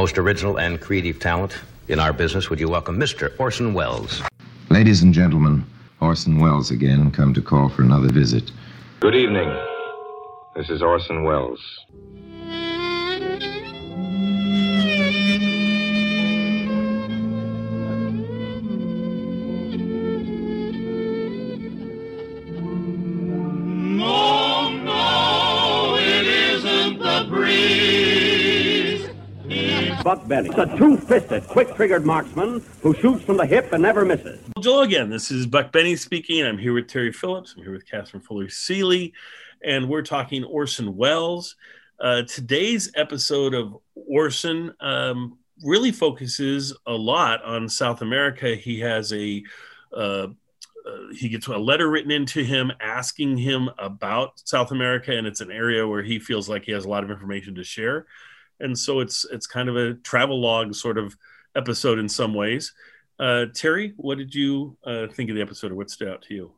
most original and creative talent in our business. Would you welcome Mr. Orson Welles? Ladies and gentlemen, Orson Welles again, come to call for another visit. Good evening. This is Orson Welles. Buck Benny, It's a two-fisted, quick-triggered marksman who shoots from the hip and never misses. Joel again. This is Buck Benny speaking. I'm here with Terry Phillips. I'm here with Catherine Fuller Seeley, and we're talking Orson Welles. Uh, today's episode of Orson um, really focuses a lot on South America. He has a uh, uh, he gets a letter written into him asking him about South America, and it's an area where he feels like he has a lot of information to share. And so it's it's kind of a travel log sort of episode in some ways. Uh, Terry, what did you uh, think of the episode, or what stood out to you?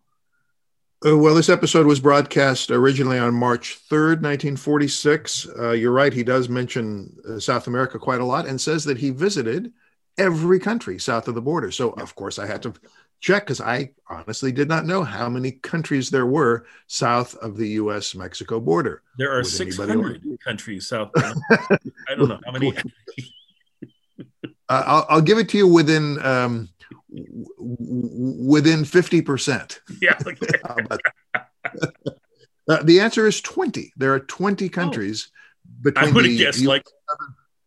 Uh, well, this episode was broadcast originally on March 3rd, 1946. Uh, you're right, he does mention uh, South America quite a lot and says that he visited every country south of the border. So, of course, I had to check because I honestly did not know how many countries there were south of the US Mexico border. There are Would 600 countries south. I don't know how many. Uh, I'll, I'll give it to you within um, w- within 50%. yeah. How? Uh, the answer is 20. There are 20 countries between Oh. I would have guessed US like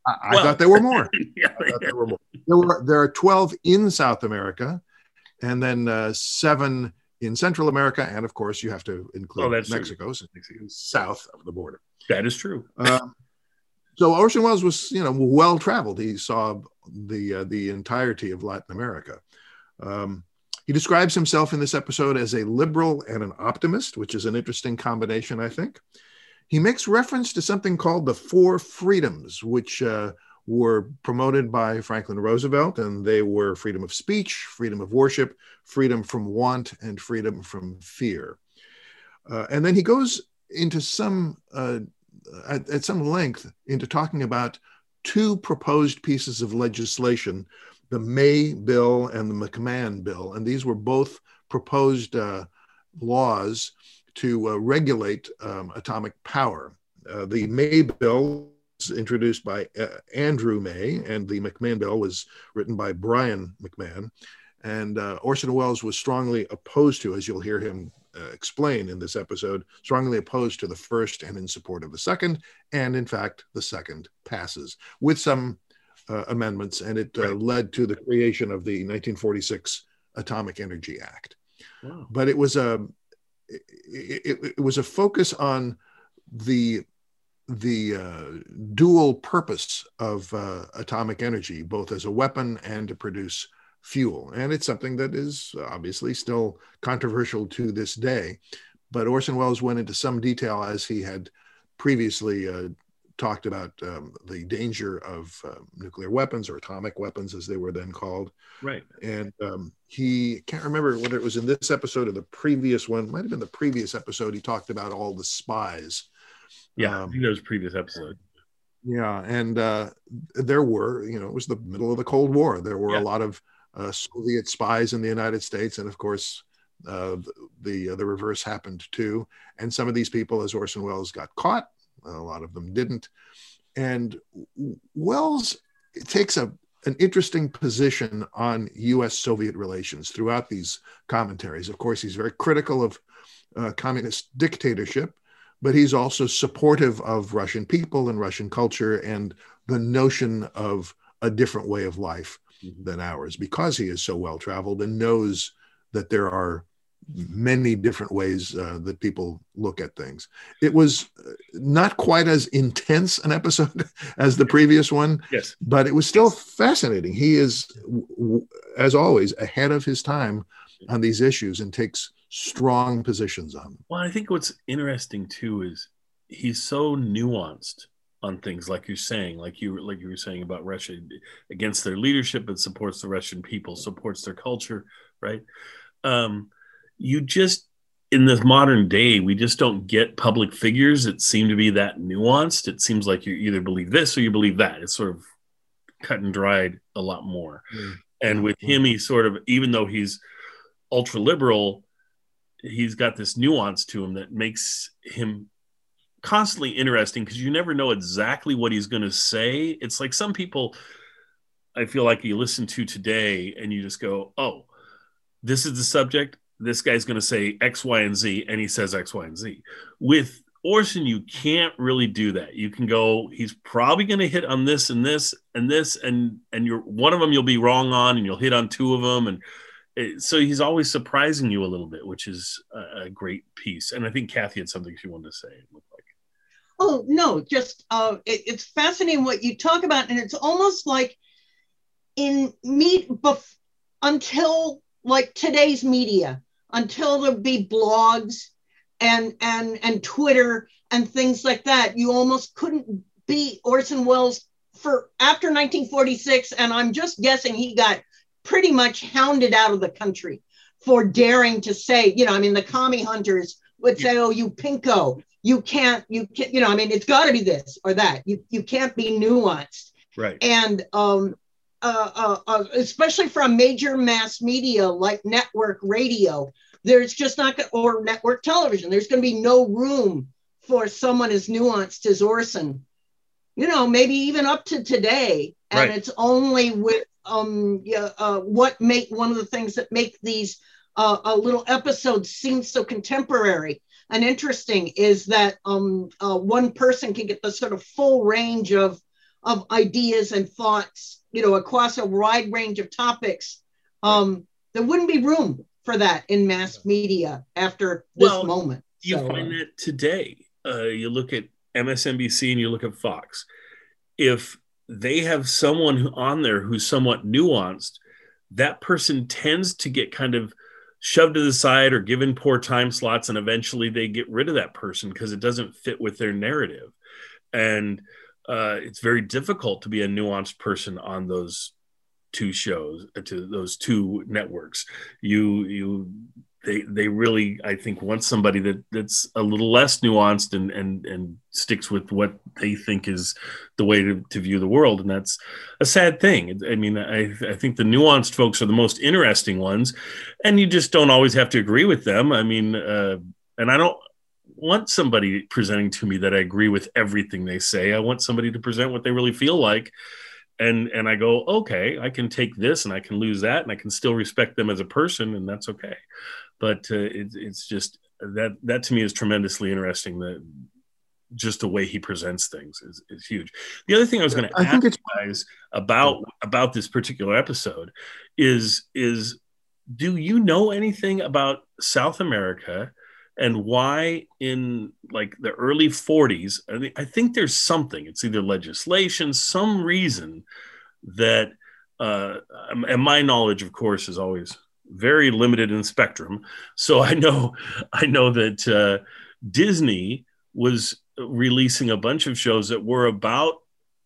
I, I well, thought there were more. yeah, yeah. there were more. There were there are 12 in South America, and then uh, seven in Central America, and of course you have to include Oh. Mexico, since south of the border. That is true. Um, so Orson Welles was, you know, well traveled. He saw the uh, the entirety of Latin America. Um, he describes himself in this episode as a liberal and an optimist, which is an interesting combination, I think. He makes reference to something called the Four Freedoms, which uh, were promoted by Franklin Roosevelt, and they were freedom of speech, freedom of worship, freedom from want, and freedom from fear. Uh, and then he goes into some uh, at, at some length into talking about two proposed pieces of legislation the May bill and the McMahon bill. And these were both proposed uh, laws to uh, regulate um, atomic power. Uh, the May bill was introduced by uh, Andrew May, and the McMahon bill was written by Brien McMahon. And uh, Orson Welles was strongly opposed to, as you'll hear him uh, explain in this episode, strongly opposed to the first and in support of the second. And in fact, the second passes with some uh, amendments, and it uh, led to the creation of the 1946 Atomic Energy Act. Wow. But it was a it, it, it was a focus on the the uh, dual purpose of uh, atomic energy, both as a weapon and to produce fuel. And it's something that is obviously still controversial to this day. But Orson Welles went into some detail as he had previously uh, talked about um, the danger of uh, nuclear weapons or atomic weapons, as they were then called. Right. And um, he can't remember whether it was in this episode or the previous one, might have been the previous episode. He talked about all the spies. Yeah. I Um, think that was previous episode. Yeah, and uh, there were, you know, it was the middle of the Cold War. There were Yeah. a lot of uh, Soviet spies in the United States, and of course, uh, the the reverse happened too. And some of these people, as Orson Welles, got caught. A lot of them didn't. And Welles takes a an interesting position on U.S.-Soviet relations throughout these commentaries. Of course, he's very critical of uh, communist dictatorship, but he's also supportive of Russian people and Russian culture and the notion of a different way of life than ours because he is so well traveled and knows that there are many different ways uh, that people look at things. It was uh, not quite as intense an episode as the previous one, Yes. but it was still fascinating. He is, as always, ahead of his time on these issues and takes strong positions on them. Well, I think what's interesting too is he's so nuanced on things like you're saying, like you like you were saying about Russia against their leadership, but supports the Russian people, supports their culture, right? Um, you just in this modern day, we just don't get public figures that seem to be that nuanced. It seems like you either believe this or you believe that. It's sort of cut and dried a lot more. And with him, he's sort of even though he's ultra liberal, he's got this nuance to him that makes him constantly interesting because you never know exactly what he's going to say. It's like some people I feel like you listen to today and you just go, oh, this is the subject. This guy's going to say X, Y, and Z, and he says X, Y, and Z. With Orson, you can't really do that. You can go, he's probably going to hit on this and this and this, and and you're one of them you'll be wrong on, and you'll hit on two of them, and so he's always surprising you a little bit, which is a, great piece. And I think Kathy had something she wanted to say. It looked like. Oh no, just uh, it, it's fascinating what you talk about, and it's almost like in meet bef- until like today's media, until there be blogs and and and Twitter and things like that, you almost couldn't be Orson Welles for after 1946. And I'm just guessing he got pretty much hounded out of the country for daring to say, you know, I mean, the commie hunters would say, "Oh, you pinko, you can't, you can't, you know, I mean, it's got to be this or that. You you can't be nuanced." Right. And um, uh, uh, uh, especially from major mass media like network radio, there's just not or network television. There's going to be no room for someone as nuanced as Orson. You know, maybe even up to today, and Right. it's only with um yeah, uh, what make one of the things that make these uh, uh, little episodes seem so contemporary and interesting is that um uh, one person can get the sort of full range of of ideas and thoughts you know across a wide range of topics um there wouldn't be room for that in mass media after this Well, moment You So, find that today. Uh, you look at MSNBC and you look at Fox. If they have someone on there who's somewhat nuanced, that person tends to get kind of shoved to the side or given poor time slots, and eventually they get rid of that person because it doesn't fit with their narrative. And uh, it's very difficult to be a nuanced person on those two shows uh, to those two networks you you they they really i think want somebody that that's a little less nuanced and and and sticks with what they think is the way to, to view the world. And that's a sad thing. I mean i i think the nuanced folks are the most interesting ones and you just don't always have to agree with them. I mean uh and i don't want somebody presenting to me that i agree with everything they say. I want somebody to present what they really feel like. And and i go okay i can take this and i can lose that and i can still respect them as a person and that's okay but uh, it, it's just that that to me is tremendously interesting that just the way he presents things is, is huge. The other thing i was going to I ask think you it's- guys about about this particular episode is is do you know anything about south america and why in like the early 40s I, think, I think there's something it's either legislation some reason that uh, and my knowledge of course is always very limited in spectrum so i know i know that uh, disney was releasing a bunch of shows that were about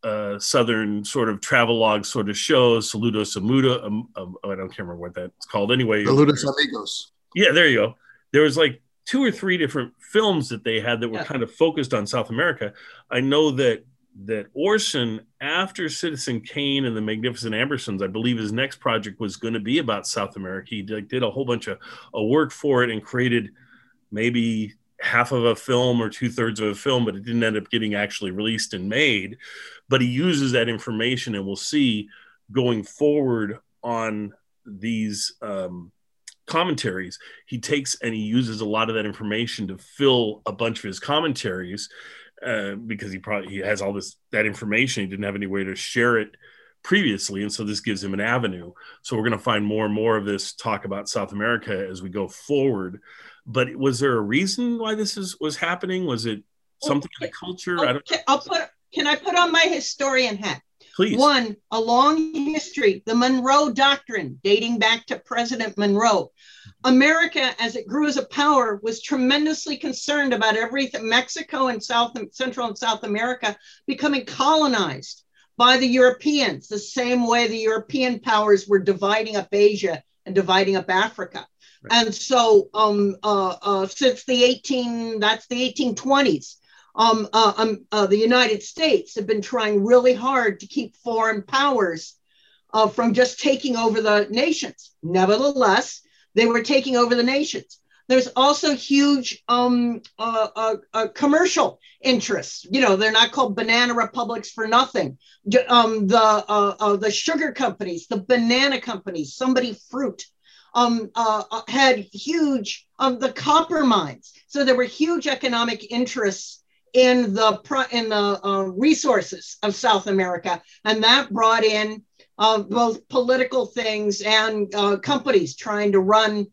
uh, southern sort of travelogue sort of shows saludo samuda um, um, i don't can't remember what that's called anyway Saludos amigos. yeah, there you go. There was like two or three different films that they had that were Yeah. kind of focused on South America. I know that that Orson, after Citizen Kane and the Magnificent Ambersons, I believe his next project was going to be about South America. He did, did a whole bunch of, of work for it and created maybe half of a film or two thirds of a film, but it didn't end up getting actually released and made. But he uses that information, and we'll see going forward on these um, commentaries. He takes and he uses a lot of that information to fill a bunch of his commentaries uh, because he probably he has all this that information. He didn't have any way to share it previously, and so this gives him an avenue. So we're going to find more and more of this talk about South America as we go forward. But was there a reason why this is was happening? Was it something in the culture? I don't. I'll put. Can I put on my historian hat? Please. One, a long history, the Monroe Doctrine, dating back to President Monroe. America, as it grew as a power, was tremendously concerned about everything, Mexico and South Central and South America becoming colonized by the Europeans, the same way the European powers were dividing up Asia and dividing up Africa. And so, um, uh, uh, since the 18, that's the 1820s, um, uh, um, uh, the United States have been trying really hard to keep foreign powers uh, from just taking over the nations. Nevertheless, they were taking over the nations. There's also huge um, uh, uh, uh, commercial interests. You know, they're not called banana republics for nothing. Um, the the sugar companies, the banana companies, somebody fruit, um, uh, had huge um, the copper mines. So there were huge economic interests in the in the resources of South America, and that brought in both political things and companies trying to run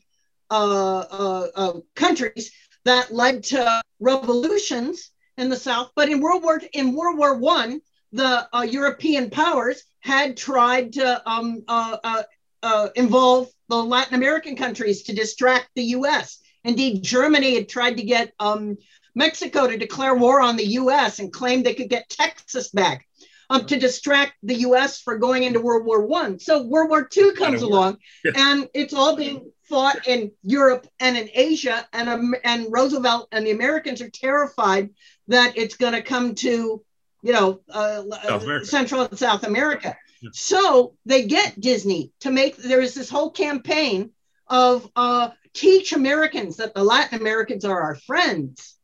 uh, uh, uh, countries that led to revolutions in the South. But in World War in World War One, the uh, European powers had tried to um, uh, uh, involve the Latin American countries to distract the U.S. Indeed, Germany had tried to get um, Mexico to declare war on the U.S. and claim they could get Texas back. Um, to distract the U.S. for going into World War One. So World War II comes along, and it's all being fought in Europe and in Asia, and um, and Roosevelt and the Americans are terrified that it's going to come to, you know, uh, Central and South America. Yeah. So they get Disney to make. There is this whole campaign of uh, teach Americans that the Latin Americans are our friends.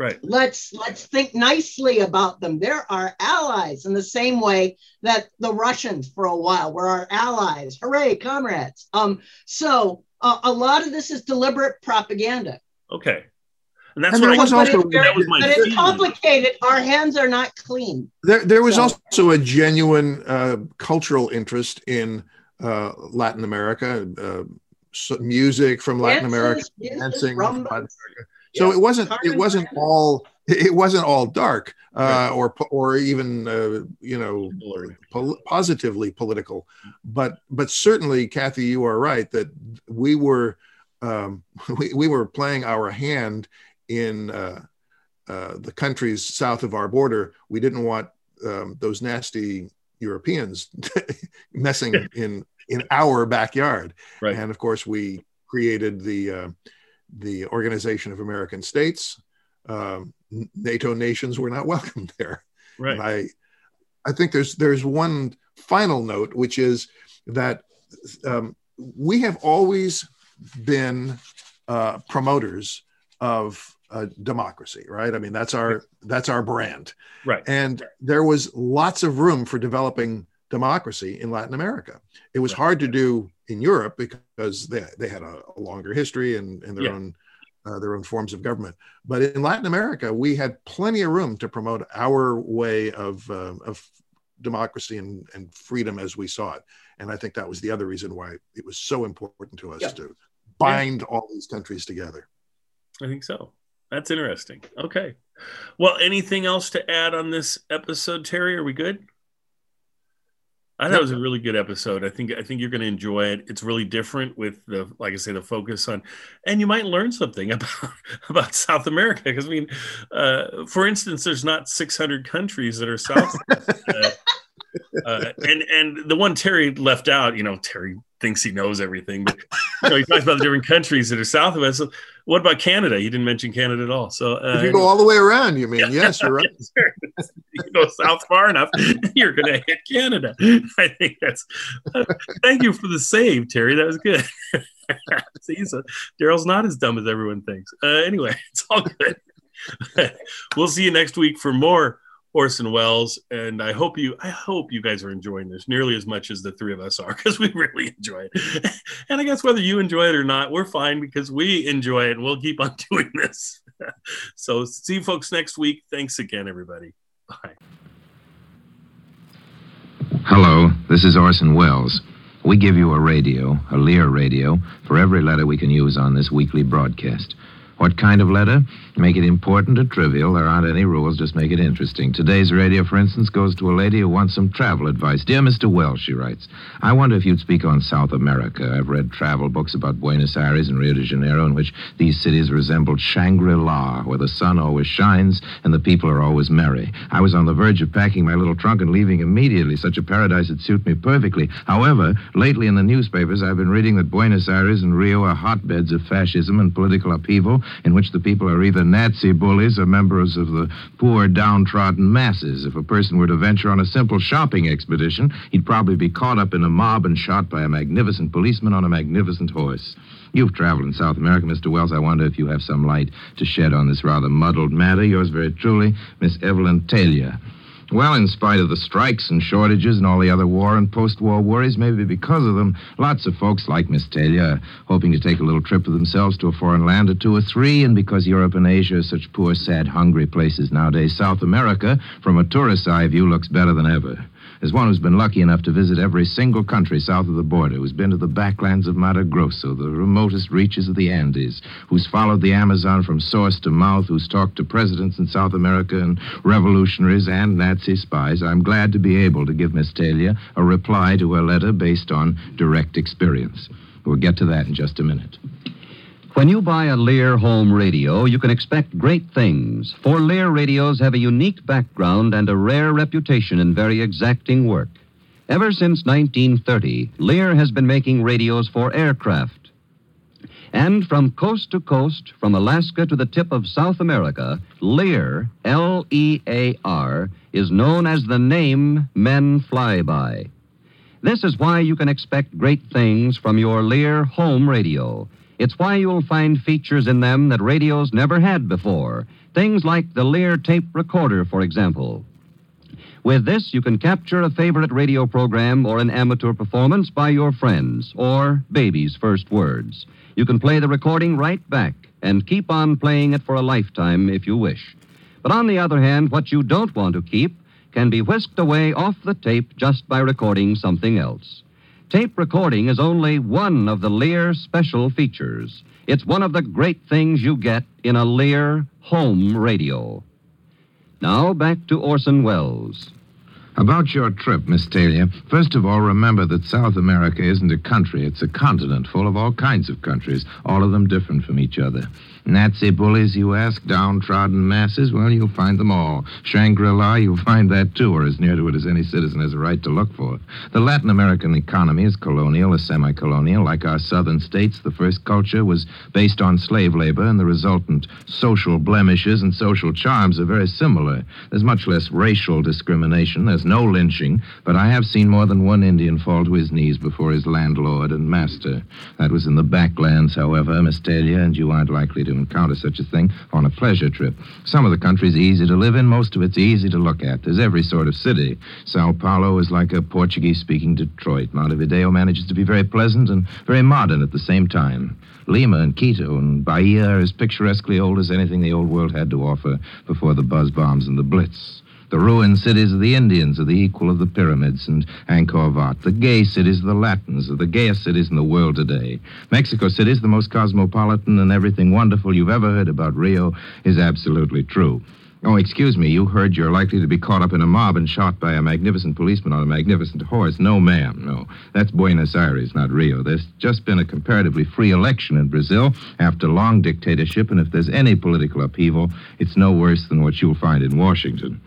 Right. Let's let's think nicely about them. They're our allies in the same way that the Russians for a while were our allies. Hooray, comrades. Um, so uh, a lot of this is deliberate propaganda. Okay. And that's and what I was also very, that was my but it's complicated. Our hands are not clean. There, there was so. also a genuine uh, cultural interest in uh, Latin America, uh, music from Latin dances, America, dancing from Latin America. So yes, it wasn't it wasn't all it wasn't all dark uh, or or even uh, you know pol- positively political, but but certainly, Kathy, you are right that we were um, we, we were playing our hand in uh, uh, the countries south of our border. We didn't want um, those nasty Europeans messing in in our backyard, right. and of course we created the uh, the Organization of American States. Um, NATO nations were not welcome there. Right. And I, I think there's there's one final note, which is that um, we have always been uh, promoters of uh, democracy, right? I mean, that's our that's our brand, right? And there was lots of room for developing democracy in Latin America. It was right. hard to do in Europe because they, they had a, a longer history and, and their yeah. own uh, their own forms of government. But in Latin America, we had plenty of room to promote our way of, uh, of democracy and, and freedom as we saw it. And I think that was the other reason why it was so important to us yeah. to bind yeah. all these countries together. I think so. That's interesting. Okay. Well, anything else to add on this episode, Terry? Are we good? I thought it was a really good episode. I think I think you're going to enjoy it. It's really different with the, like I say, the focus on, and you might learn something about about South America. Because I mean, uh, for instance, there's not 600 countries that are South. uh, uh, and and the one Terry left out, you know, Terry thinks he knows everything, but you know, he talks about the different countries that are south of us. So what about Canada? He didn't mention Canada at all. So uh, if you go all the way around, you mean? yes, you're right. you go south far enough, you're going to hit Canada. I think that's. Uh, thank you for the save, Terry. That was good. See, so Daryl's not as dumb as everyone thinks. Uh, anyway, it's all good. we'll see you next week for more Orson Welles, and I hope you I hope you guys are enjoying this nearly as much as the three of us are because we really enjoy it. and I guess whether you enjoy it or not, we're fine because we enjoy it and we'll keep on doing this. so see you folks next week. Thanks again, everybody. Bye. Hello, this is Orson Welles. We give you a radio, a Lear radio, for every letter we can use on this weekly broadcast. What kind of letter? Make it important or trivial. There aren't any rules. Just make it interesting. Today's radio, for instance, goes to a lady who wants some travel advice. Dear Mr. Welles, she writes, I wonder if you'd speak on South America. I've read travel books about Buenos Aires and Rio de Janeiro in which these cities resemble Shangri La, where the sun always shines and the people are always merry. I was on the verge of packing my little trunk and leaving immediately. Such a paradise would suit me perfectly. However, lately in the newspapers, I've been reading that Buenos Aires and Rio are hotbeds of fascism and political upheaval in which the people are either Nazi bullies or members of the poor, downtrodden masses. If a person were to venture on a simple shopping expedition, he'd probably be caught up in a mob and shot by a magnificent policeman on a magnificent horse. You've traveled in South America, Mr. Welles. I wonder if you have some light to shed on this rather muddled matter. Yours very truly, Miss Evelyn Taylor. Well, in spite of the strikes and shortages and all the other war and post war worries, maybe because of them, lots of folks like Miss Taylor are hoping to take a little trip of themselves to a foreign land or two or three, and because Europe and Asia are such poor, sad, hungry places nowadays, South America, from a tourist's eye view, looks better than ever. As one who's been lucky enough to visit every single country south of the border, who's been to the backlands of Mato Grosso, the remotest reaches of the Andes, who's followed the Amazon from source to mouth, who's talked to presidents in South America and revolutionaries and Nazi spies, I'm glad to be able to give Miss Taylor a reply to her letter based on direct experience. We'll get to that in just a minute. When you buy a Lear home radio, you can expect great things, for Lear radios have a unique background and a rare reputation in very exacting work. Ever since 1930, Lear has been making radios for aircraft. And from coast to coast, from Alaska to the tip of South America, Lear, L E A R, is known as the name men fly by. This is why you can expect great things from your Lear home radio. It's why you'll find features in them that radios never had before. Things like the Lear tape recorder, for example. With this, you can capture a favorite radio program or an amateur performance by your friends or baby's first words. You can play the recording right back and keep on playing it for a lifetime if you wish. But on the other hand, what you don't want to keep can be whisked away off the tape just by recording something else. Tape recording is only one of the Lear special features. It's one of the great things you get in a Lear home radio. Now back to Orson Welles. About your trip, Miss Taylor, first of all, remember that South America isn't a country, it's a continent full of all kinds of countries, all of them different from each other. Nazi bullies, you ask, downtrodden masses, well, you'll find them all. Shangri La, you'll find that too, or as near to it as any citizen has a right to look for. The Latin American economy is colonial or semi colonial. Like our southern states, the first culture was based on slave labor, and the resultant social blemishes and social charms are very similar. There's much less racial discrimination, there's no lynching, but I have seen more than one Indian fall to his knees before his landlord and master. That was in the backlands, however, Miss Taylor, and you aren't likely to encounter such a thing on a pleasure trip. Some of the country's easy to live in, most of it's easy to look at. There's every sort of city. Sao Paulo is like a Portuguese speaking Detroit. Montevideo manages to be very pleasant and very modern at the same time. Lima and Quito and Bahia are as picturesquely old as anything the old world had to offer before the buzz bombs and the blitz. The ruined cities of the Indians are the equal of the pyramids and Angkor Wat. The gay cities of the Latins are the gayest cities in the world today. Mexico City is the most cosmopolitan, and everything wonderful you've ever heard about Rio is absolutely true. Oh, excuse me, you heard you're likely to be caught up in a mob and shot by a magnificent policeman on a magnificent horse. No, ma'am, no. That's Buenos Aires, not Rio. There's just been a comparatively free election in Brazil after long dictatorship, and if there's any political upheaval, it's no worse than what you'll find in Washington.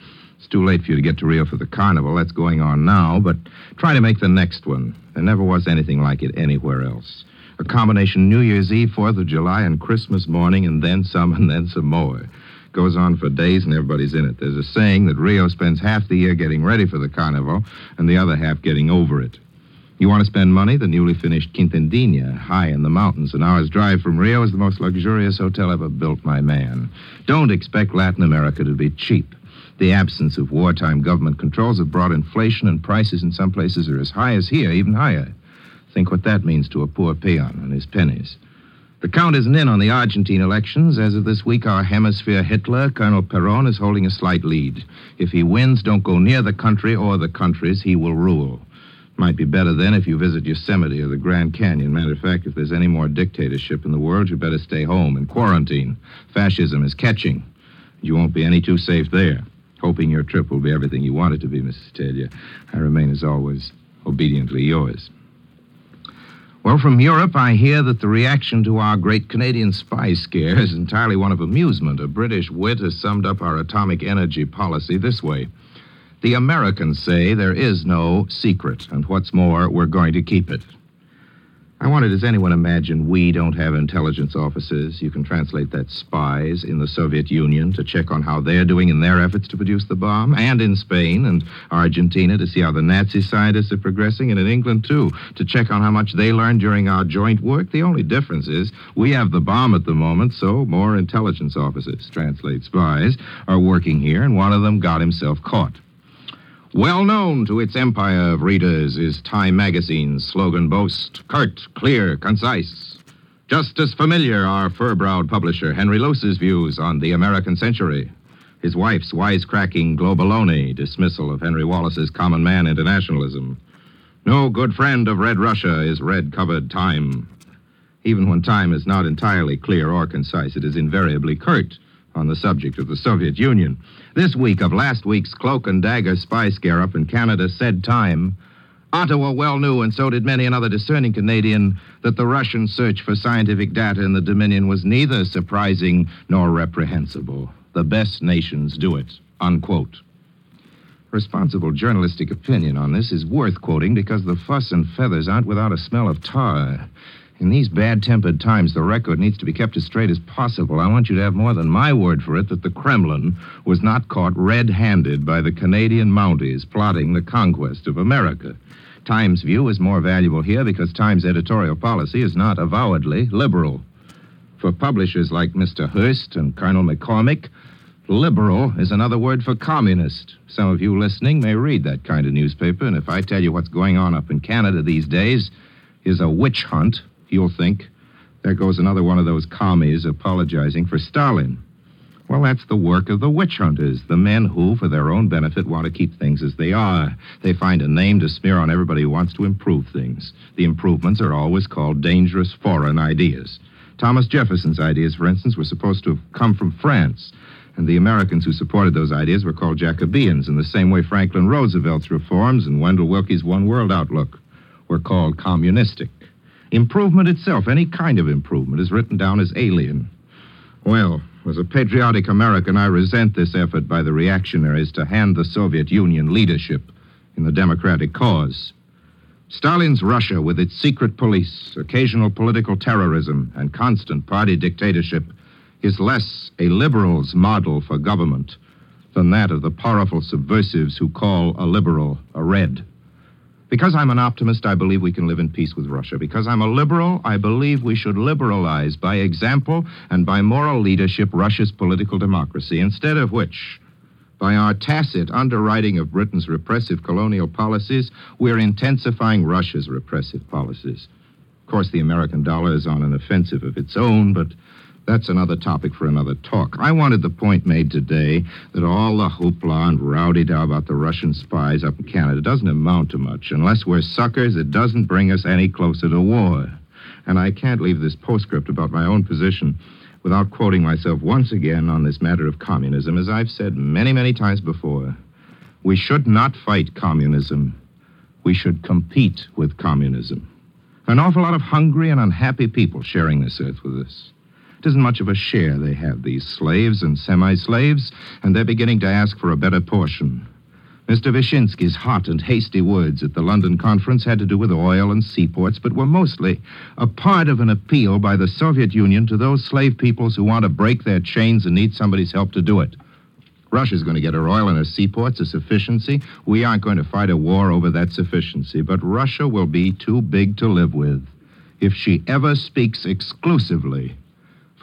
It's too late for you to get to Rio for the carnival. That's going on now, but try to make the next one. There never was anything like it anywhere else. A combination New Year's Eve, Fourth of July, and Christmas morning, and then some, and then some more. Goes on for days, and everybody's in it. There's a saying that Rio spends half the year getting ready for the carnival, and the other half getting over it. You want to spend money? The newly finished Quitandinha, high in the mountains, an hour's drive from Rio, is the most luxurious hotel ever built, my man. Don't expect Latin America to be cheap. The absence of wartime government controls have brought inflation, and prices in some places are as high as here, even higher. Think what that means to a poor peon and his pennies. The count isn't in on the Argentine elections. As of this week, our hemisphere Hitler, Colonel Peron, is holding a slight lead. If he wins, don't go near the country or the countries. He will rule. Might be better then if you visit Yosemite or the Grand Canyon. Matter of fact, if there's any more dictatorship in the world, you better stay home and quarantine. Fascism is catching. You won't be any too safe there. Hoping your trip will be everything you want it to be, Mrs. Taylor. I remain, as always, obediently yours. Well, from Europe, I hear that the reaction to our great Canadian spy scare is entirely one of amusement. A British wit has summed up our atomic energy policy this way The Americans say there is no secret, and what's more, we're going to keep it. I wonder, does anyone imagine we don't have intelligence officers? You can translate that spies in the Soviet Union to check on how they're doing in their efforts to produce the bomb, and in Spain and Argentina to see how the Nazi scientists are progressing, and in England, too, to check on how much they learned during our joint work. The only difference is we have the bomb at the moment, so more intelligence officers, translate spies, are working here, and one of them got himself caught. Well known to its empire of readers is Time Magazine's slogan boast curt, clear, concise. Just as familiar are fur browed publisher Henry Luce's views on the American century, his wife's wisecracking globaloney dismissal of Henry Wallace's common man internationalism. No good friend of Red Russia is red covered Time. Even when Time is not entirely clear or concise, it is invariably curt on the subject of the Soviet Union. This week of last week's cloak and dagger spy scare up in Canada said time. Ottawa well knew, and so did many another discerning Canadian, that the Russian search for scientific data in the Dominion was neither surprising nor reprehensible. The best nations do it. Unquote. Responsible journalistic opinion on this is worth quoting because the fuss and feathers aren't without a smell of tar. In these bad tempered times, the record needs to be kept as straight as possible. I want you to have more than my word for it that the Kremlin was not caught red handed by the Canadian Mounties plotting the conquest of America. Time's view is more valuable here because Time's editorial policy is not avowedly liberal. For publishers like Mr. Hearst and Colonel McCormick, liberal is another word for communist. Some of you listening may read that kind of newspaper, and if I tell you what's going on up in Canada these days is a witch hunt, you'll think, there goes another one of those commies apologizing for Stalin. Well, that's the work of the witch hunters, the men who, for their own benefit, want to keep things as they are. They find a name to smear on everybody who wants to improve things. The improvements are always called dangerous foreign ideas. Thomas Jefferson's ideas, for instance, were supposed to have come from France. And the Americans who supported those ideas were called Jacobins, in the same way Franklin Roosevelt's reforms and Wendell Willkie's one world outlook were called communistic. Improvement itself, any kind of improvement, is written down as alien. Well, as a patriotic American, I resent this effort by the reactionaries to hand the Soviet Union leadership in the democratic cause. Stalin's Russia, with its secret police, occasional political terrorism, and constant party dictatorship, is less a liberal's model for government than that of the powerful subversives who call a liberal a red. Because I'm an optimist, I believe we can live in peace with Russia. Because I'm a liberal, I believe we should liberalize by example and by moral leadership Russia's political democracy, instead of which, by our tacit underwriting of Britain's repressive colonial policies, we're intensifying Russia's repressive policies. Of course, the American dollar is on an offensive of its own, but that's another topic for another talk. I wanted the point made today that all the hoopla and rowdy dow about the Russian spies up in Canada doesn't amount to much. Unless we're suckers, it doesn't bring us any closer to war. And I can't leave this postscript about my own position without quoting myself once again on this matter of communism. As I've said many, many times before, we should not fight communism. We should compete with communism. An awful lot of hungry and unhappy people sharing this earth with us. It isn't much of a share they have, these slaves and semi slaves, and they're beginning to ask for a better portion. Mr. Vyshinsky's hot and hasty words at the London conference had to do with oil and seaports, but were mostly a part of an appeal by the Soviet Union to those slave peoples who want to break their chains and need somebody's help to do it. Russia's going to get her oil and her seaports a sufficiency. We aren't going to fight a war over that sufficiency, but Russia will be too big to live with if she ever speaks exclusively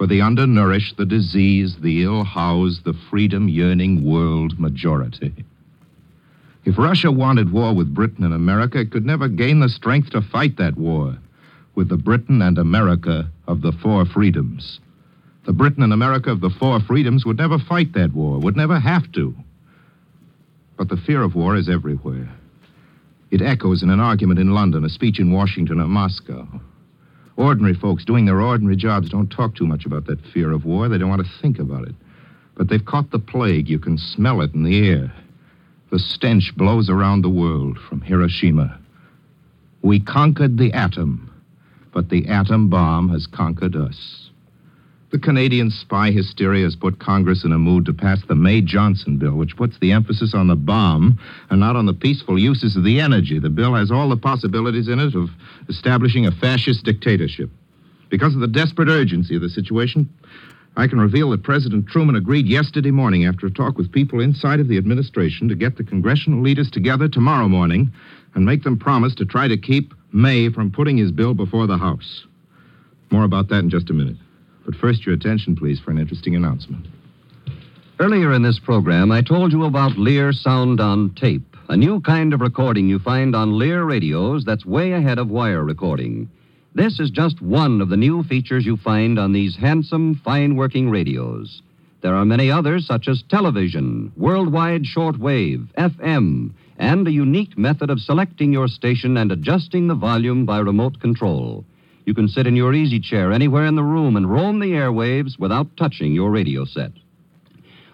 for the undernourished, the diseased, the ill housed, the freedom yearning world majority. If Russia wanted war with Britain and America, it could never gain the strength to fight that war with the Britain and America of the four freedoms. The Britain and America of the four freedoms would never fight that war, would never have to. But the fear of war is everywhere. It echoes in an argument in London, a speech in Washington or Moscow. Ordinary folks doing their ordinary jobs don't talk too much about that fear of war. They don't want to think about it. But they've caught the plague. You can smell it in the air. The stench blows around the world from Hiroshima. We conquered the atom, but the atom bomb has conquered us. The Canadian spy hysteria has put Congress in a mood to pass the May Johnson bill, which puts the emphasis on the bomb and not on the peaceful uses of the energy. The bill has all the possibilities in it of establishing a fascist dictatorship. Because of the desperate urgency of the situation, I can reveal that President Truman agreed yesterday morning after a talk with people inside of the administration to get the congressional leaders together tomorrow morning and make them promise to try to keep May from putting his bill before the House. More about that in just a minute. But first, your attention, please, for an interesting announcement. Earlier in this program, I told you about Lear Sound on Tape, a new kind of recording you find on Lear radios that's way ahead of wire recording. This is just one of the new features you find on these handsome, fine working radios. There are many others, such as television, worldwide shortwave, FM, and a unique method of selecting your station and adjusting the volume by remote control. You can sit in your easy chair anywhere in the room and roam the airwaves without touching your radio set.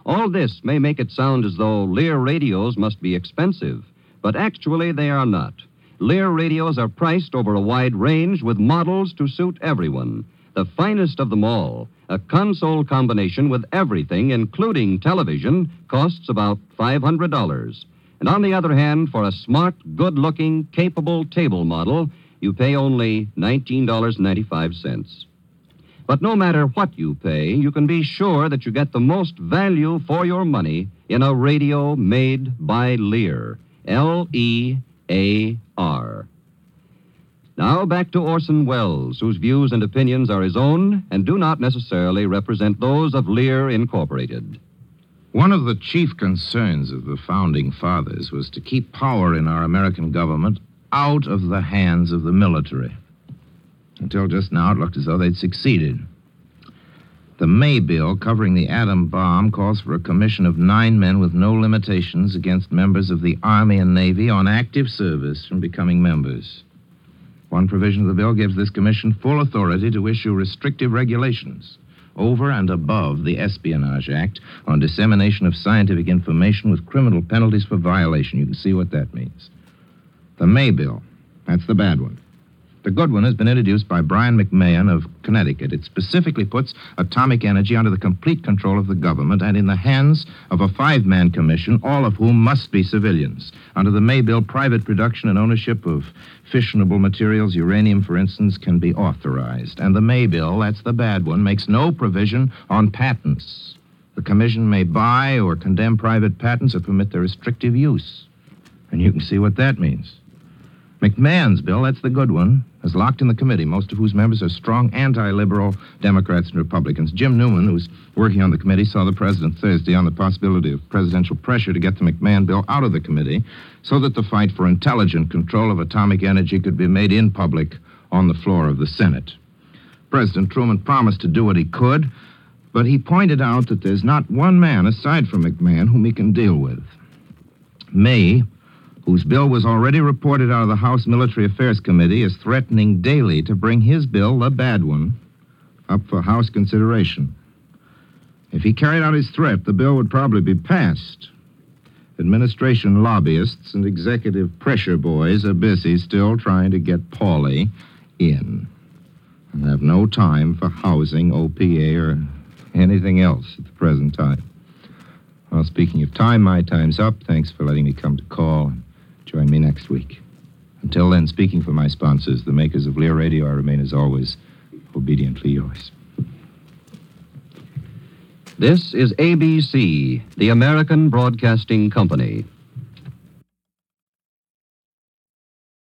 All this may make it sound as though Lear radios must be expensive, but actually they are not. Lear radios are priced over a wide range with models to suit everyone. The finest of them all, a console combination with everything, including television, costs about $500. And on the other hand, for a smart, good looking, capable table model, you pay only $19.95. But no matter what you pay, you can be sure that you get the most value for your money in a radio made by Lear. L E A R. Now back to Orson Welles, whose views and opinions are his own and do not necessarily represent those of Lear Incorporated. One of the chief concerns of the founding fathers was to keep power in our American government out of the hands of the military. Until just now, it looked as though they'd succeeded. The May bill covering the atom bomb calls for a commission of nine men with no limitations against members of the Army and Navy on active service from becoming members. One provision of the bill gives this commission full authority to issue restrictive regulations over and above the Espionage Act on dissemination of scientific information with criminal penalties for violation. You can see what that means. The May bill, that's the bad one. The good one has been introduced by Brien McMahon of Connecticut. It specifically puts atomic energy under the complete control of the government and in the hands of a five man commission, all of whom must be civilians. Under the May bill, private production and ownership of fissionable materials, uranium, for instance, can be authorized. And the May bill, that's the bad one, makes no provision on patents. The commission may buy or condemn private patents or permit their restrictive use. And you can see what that means. McMahon's bill, that's the good one, is locked in the committee, most of whose members are strong anti liberal Democrats and Republicans. Jim Newman, who's working on the committee, saw the president Thursday on the possibility of presidential pressure to get the McMahon bill out of the committee so that the fight for intelligent control of atomic energy could be made in public on the floor of the Senate. President Truman promised to do what he could, but he pointed out that there's not one man aside from McMahon whom he can deal with. May whose bill was already reported out of the House Military Affairs Committee, is threatening daily to bring his bill, the bad one, up for House consideration. If he carried out his threat, the bill would probably be passed. Administration lobbyists and executive pressure boys are busy still trying to get Pauley in and have no time for housing, OPA, or anything else at the present time. Well, speaking of time, my time's up. Thanks for letting me come to call. Join me next week. Until then, speaking for my sponsors, the makers of Lear Radio, I remain as always obediently yours. This is ABC, the American Broadcasting Company.